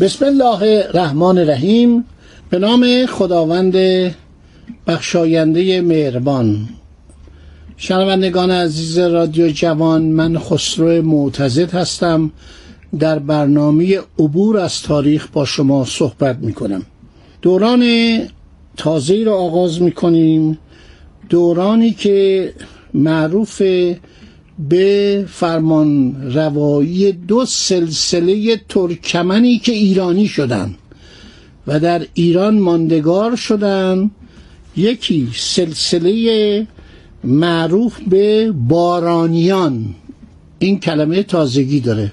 بسم الله الرحمن الرحیم. به نام خداوند بخشاینده مهربان. شنوندگان عزیز رادیو جوان من خسرو معتزد هستم. در برنامه عبور از تاریخ با شما صحبت می کنم دوران تازه را آغاز می کنیم دورانی که معروف به فرمان روایی دو سلسله ترکمنی که ایرانی شدند و در ایران ماندگار شدند یکی سلسله معروف به بارانیان. این کلمه تازگی داره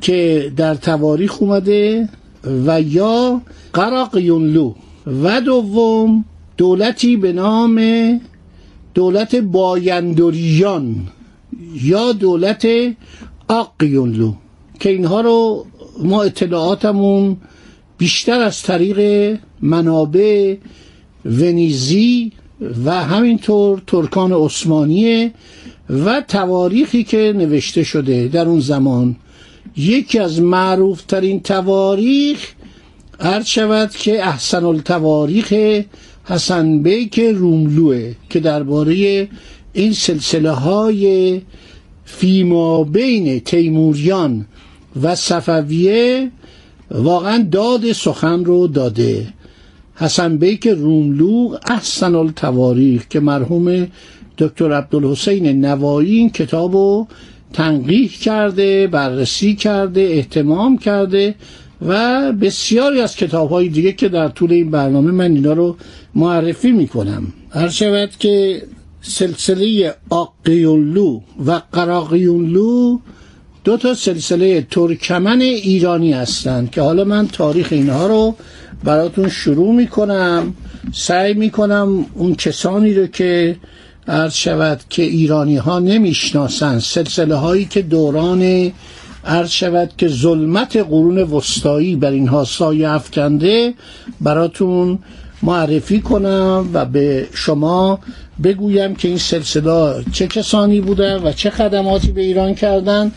که در تواریخ اومده و یا قراقیونلو و دوم دولتی به نام دولت بایندوریان یا دولت آقیونلو که اینها رو ما اطلاعاتمون بیشتر از طریق منابع ونیزی و همینطور ترکان عثمانیه و تواریخی که نوشته شده در اون زمان. یکی از معروف ترین تواریخ عرض شود که احسن التواریخ حسن بیک روملوه که درباره این سلسله های فیما بین تیموریان و صفویه واقعا داد سخن رو داده. حسن بیک روملو احسن التواریخ که مرحوم دکتر عبدالحسین نوایی این کتاب رو تنقیح کرده بررسی کرده احتمام کرده و بسیاری از کتاب های دیگه که در طول این برنامه من اینا رو معرفی می‌کنم. هر شود که سلسله آقیونلو و قراقیونلو دو تا سلسله ترکمن ایرانی هستند که حالا من تاریخ اینها رو براتون شروع می‌کنم سعی می‌کنم اون کسانی رو که عرض شود که ایرانی ها نمی‌شناسن سلسله هایی که دوران عرض شود که ظلمت قرون وسطایی بر اینها سایه افکنده براتون معرفی کنم و به شما بگویم که این سلسله چه کسانی بودن و چه خدماتی به ایران کردند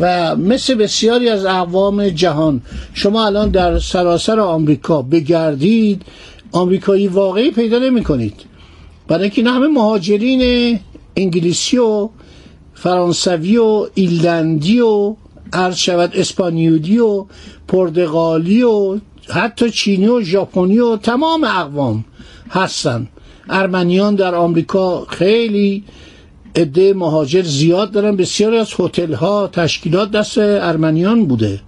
و مثل بسیاری از اقوام جهان شما الان در سراسر آمریکا بگردید آمریکایی واقعی پیدا نمی کنید برای اینکه همه مهاجرین انگلیسی و فرانسوی و ایلندی و عرض شود اسپانیودی و پرتغالی و حتی چینی و ژاپنی و تمام اقوام هستن. ارمنیان در آمریکا خیلی عده مهاجر زیاد دارن. بسیاری از هتل ها تشکیلات دست ارمنیان بوده.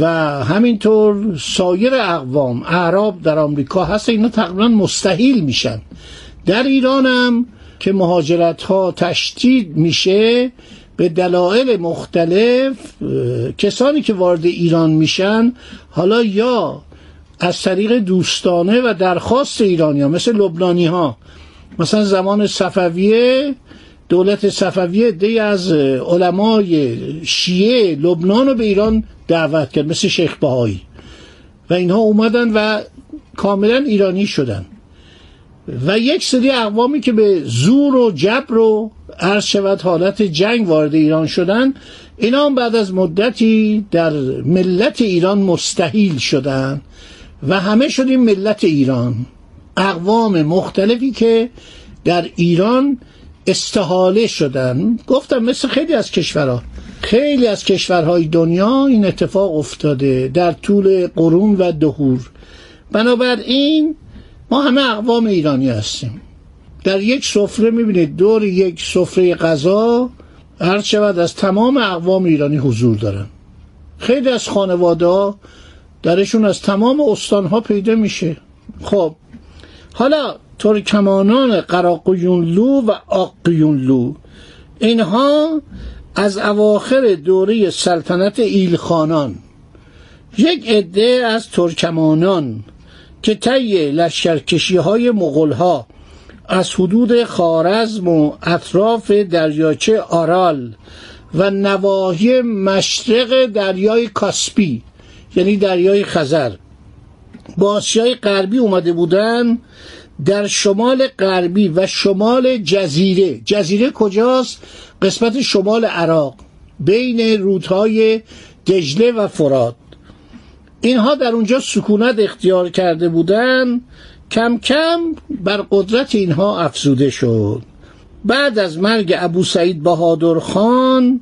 و همینطور سایر اقوام اعراب در آمریکا هست اینا تقریبا مستحیل میشن. در ایران هم که مهاجرت ها تشدید میشه به دلایل مختلف کسانی که وارد ایران میشن حالا یا از طریق دوستانه و درخواست ایرانی ها مثل لبنانی ها مثلا زمان صفویه دولت صفویه دی از علمای شیعه لبنان رو به ایران دعوت کرد مثل شیخ بهایی. و اینها اومدن و کاملا ایرانی شدن. و یک سری اقوامی که به زور و جبر و عرض شود حالت جنگ وارد ایران شدن اینا هم بعد از مدتی در ملت ایران مستحیل شدن و همه شدیم ملت ایران. اقوام مختلفی که در ایران استحاله شدن. گفتم مثل خیلی از کشورها. خیلی از کشورهای دنیا این اتفاق افتاده در طول قرون و دهور. بنابراین ما همه اقوام ایرانی هستیم. در یک سفره می‌بینید دور یک سفره غذا هر شود از تمام اقوام ایرانی حضور دارن خیلی از خانواده درشون از تمام استانها پیدا میشه. خب حالا ترکمانان قراقیونلو و آقیونلو اینها از اواخر دوره سلطنت ایلخانان یک عده از ترکمانان که طی لشکرکشی های مغلها از حدود خارزم و اطراف دریاچه آرال و نواحی مشرق دریای کاسپی یعنی دریای خزر با آسیای غربی اومده بودن در شمال غربی و شمال جزیره. جزیره کجاست؟ قسمت شمال عراق بین رودهای دجله و فرات. اینها در اونجا سکونت اختیار کرده بودند کم کم بر قدرت اینها افزوده شد. بعد از مرگ ابو سعید بهادر خان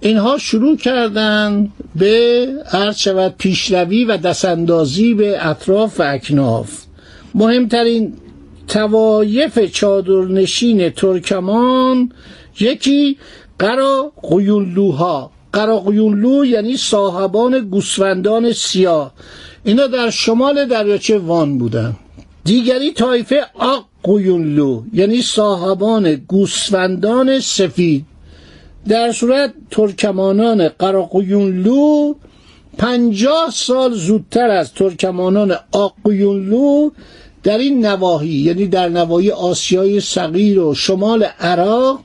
اینها شروع کردند به عرض شود پیشروی و دستاندازی به اطراف و اکناف. مهمترین توایف چادرنشین ترکمان یکی قرا قیونلوها قرا قیونلو یعنی صاحبان گوسفندان سیاه. اینا در شمال دریاچه وان بودن. دیگری طایفه آق قیونلو یعنی صاحبان گوسفندان سفید. در صورت ترکمانان قراقیونلو پنجاه سال زودتر از ترکمانان آقیونلو در این نواحی یعنی در نواحی آسیای صغیر و شمال عراق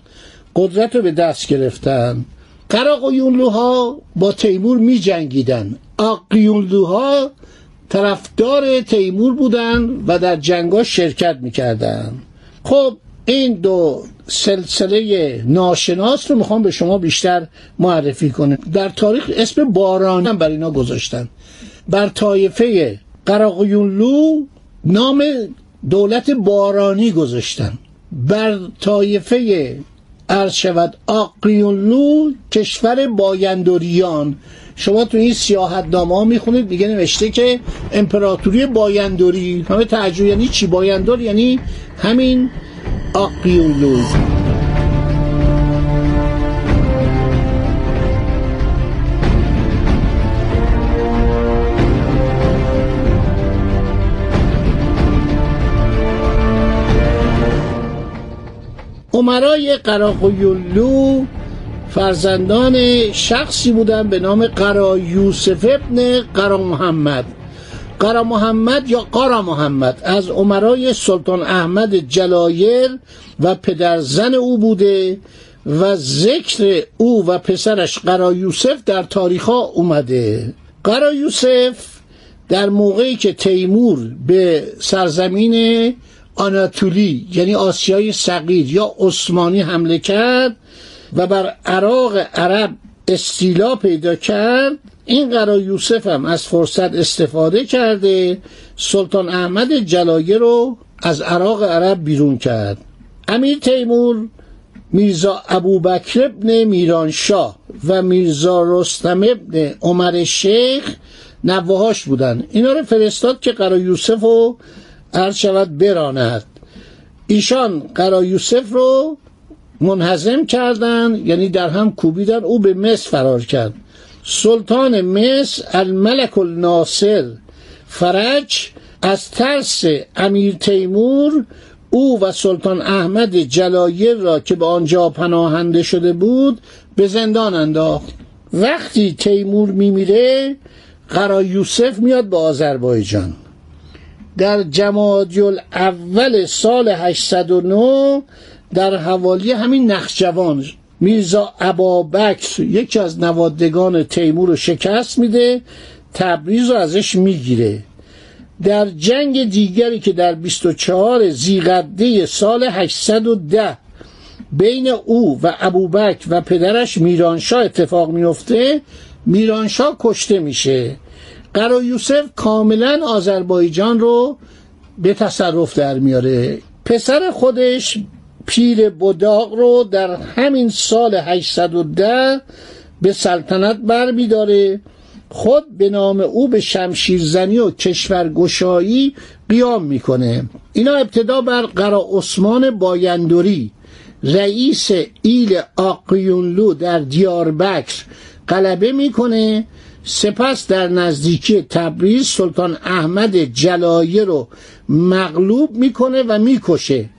قدرت رو به دست گرفتن. قراقیونلوها با تیمور می جنگیدن آقیونلوها طرفدار تیمور بودن و در جنگا شرکت می‌کردن. خب این دو سلسله ناشناس رو می‌خوام به شما بیشتر معرفی کنم. در تاریخ اسم باران هم بر اینا گذاشتن. بر طایفه قراقیونلو نام دولت بارانی گذاشتن. بر طایفه عرض شود آقیونلو کشور بایندوریان شما تو این سیاحت نامه ها می‌خونید میگه نوشته که امپراتوری بایندوری همه تعجب یعنی چی؟ بایندور یعنی همین آقیونلو عمرای قراقیولو فرزندان شخصی بودن به نام قرا یوسف ابن قرا محمد. قرا محمد یا قرا محمد؟ از عمرای سلطان احمد جلایر و پدرزن او بوده و ذکر او و پسرش قرا یوسف در تاریخ ها اومده. قرا یوسف در موقعی که تیمور به سرزمین آناتولی یعنی آسیای صغیر یا عثمانی حمله کرد و بر عراق عرب استیلا پیدا کرد. این قرا یوسف هم از فرصت استفاده کرده. سلطان احمد جلایه رو از عراق عرب بیرون کرد. امیر تیمور میرزا ابوبکر ابن میرانشاه و میرزا رستم ابن عمر شیخ نوهاش بودن. اینا رو فرستاد که قرا یوسف رو عرض شود براند. ایشان قرا یوسف رو منحزم کردند یعنی در هم کوبیدن او به مصر فرار کرد. سلطان مصر الملک الناصر فرج از ترس امیر تیمور او و سلطان احمد جلایر را که به آنجا پناهنده شده بود به زندان انداخت. وقتی تیمور میمیره قرا یوسف میاد به آذربایجان. در جمادی اول سال 809 در حوالی همین نخجوان میرزا ابابکر یکی از نوادگان تیمور رو شکست میده تبریز رو ازش می‌گیره. در جنگ دیگری که در 24 زیغده سال 810 بین او و ابوبکر و پدرش میرانشاه اتفاق میفته میرانشاه کشته میشه. قرا یوسف کاملا آذربایجان رو به تصرف در میاره. پسر خودش پیر بداغ رو در همین سال 810 به سلطنت بر میداره. خود به نام او به شمشیرزنی و کشورگشایی قیام می‌کنه. اینا ابتدا بر قرا عثمان بایندوری رئیس ایل آقیونلو در دیاربکر غلبه می‌کنه. سپس در نزدیکی تبریز سلطان احمد جلایه رو مغلوب می‌کنه و می‌کشه.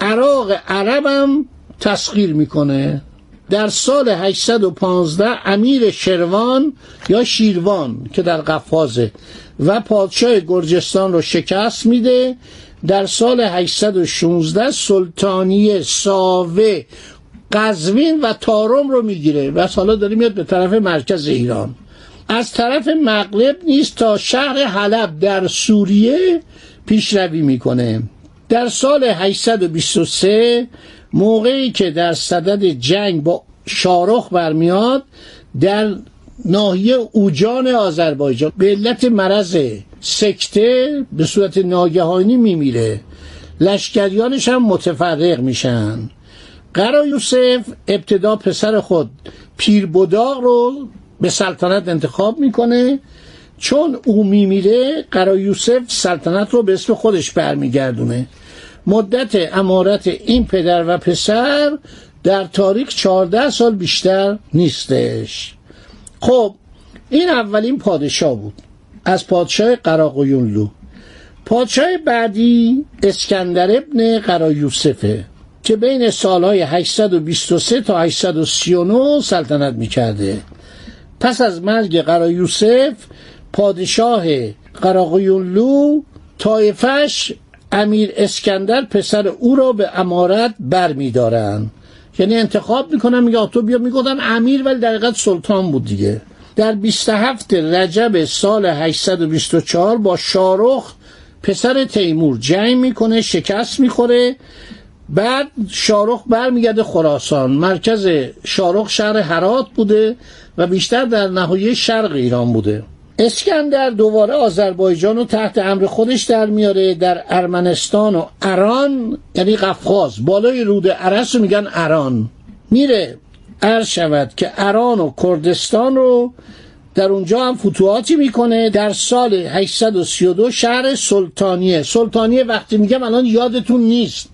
عراق عربم تسخیر می‌کنه. در سال 815 امیر شروان یا شیروان که در قفازه و پادشاه گرجستان رو شکست میده. در سال 816 سلطانی ساوه قزوین و تارم رو می‌گیره. و حالا داره میاد به طرف مرکز ایران. از طرف مغرب نیست تا شهر حلب در سوریه پیشروی می‌کنه. در سال 823 موقعی که در صدد جنگ با شارخ برمیاد در ناحیه اوجان آذربایجان به علت مرض سکته به صورت ناگهانی میمیره. لشکریانش هم متفرق میشن. قرا یوسف ابتدا پسر خود پیر بوداغ رو به سلطنت انتخاب می‌کنه چون او میمیره قرا یوسف سلطنت رو به اسم خودش برمیگردونه. مدت امارت این پدر و پسر در تاریخ 14 سال بیشتر نیستش. خب این اولین پادشاه بود. از پادشاه قراقیونلو پادشاه بعدی اسکندر ابن قرایوسفه که بین سالهای 823 تا 839 سلطنت می‌کرده. پس از مرگ قرایوسف پادشاه قراقیونلو طایفش امیر اسکندر پسر او را به امارت بر میدارن یعنی انتخاب می‌کنن میگه تو بیا می‌گفتن امیر ولی در سلطان بود دیگه. در 27 رجب سال 824 با شارخ پسر تیمور جنگ می‌کنه شکست می‌خوره. بعد شارخ برمیگرده خراسان. مرکز شارخ شهر هرات بوده و بیشتر در نهایه شرق ایران بوده. اسکندر دوباره آذربایجان رو تحت امر خودش در میاره. در ارمنستان و اران یعنی قفقاز بالای رود عرس رو میگن اران. میره. عرض شود که اران و کردستان رو در اونجا هم فتوحاتی می‌کنه. در سال 832 شهر سلطانیه. سلطانیه وقتی میگم الان یادتون نیست.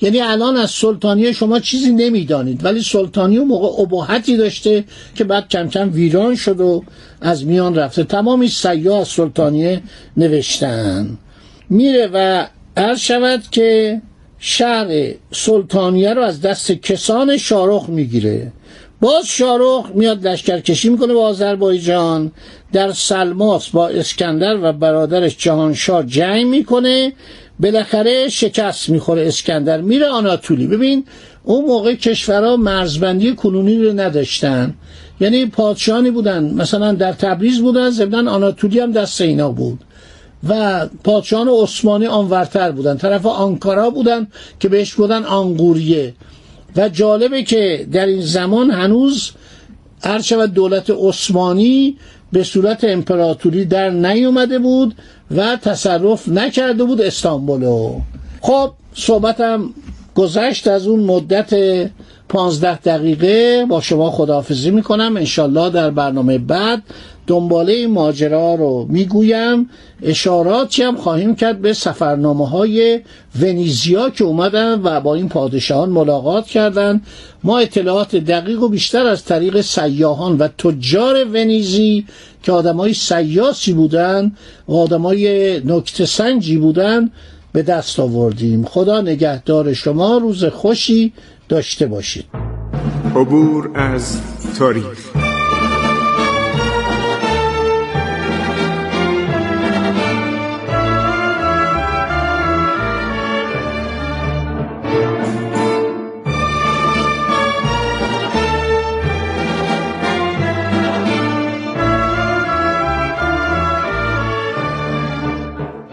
یعنی الان از سلطانیه شما چیزی نمی‌دانید. ولی سلطانیه موقع ابهتی داشته که بعد کم کم ویران شد و از میان رفته. تمامی سیاه از سلطانیه نوشتن. میره و عرض شود که شهر سلطانیه رو از دست کسان شارخ می‌گیره. باز شارخ میاد لشکرکشی می‌کنه با آذربایجان. در سلماس با اسکندر و برادرش جهانشاه جنگ می‌کنه. بالاخره شکست می‌خوره اسکندر میره آناتولی. ببین اون موقع کشورها مرزبندی کنونی رو نداشتن. یعنی پادشاهانی بودن مثلا در تبریز بودن ضمن آناتولی هم دست اینا بود. و پادشاهان عثمانی آنورتر بودن. طرف آنکارا بودن که بهش بودن آنگوریه. و جالبه که در این زمان هنوز شود دولت عثمانی به صورت امپراتوری در نیومده بود و تصرف نکرده بود استانبولو. خب صحبتم گذشت از اون مدت پانزده دقیقه. با شما خداحافظی می‌کنم. انشالله در برنامه بعد دنباله این ماجرا رو می‌گویم. اشاراتی هم خواهیم کرد به سفرنامه های ونیزیا که اومدن و با این پادشاهان ملاقات کردند ما اطلاعات دقیق و بیشتر از طریق سیاهان و تجار ونیزی که آدمای سیاسی بودن آدمای نکته سنجی بودن به دست آوردیم. خدا نگهدار شما روز خوشی داشته باشید. عبور از تاریخ.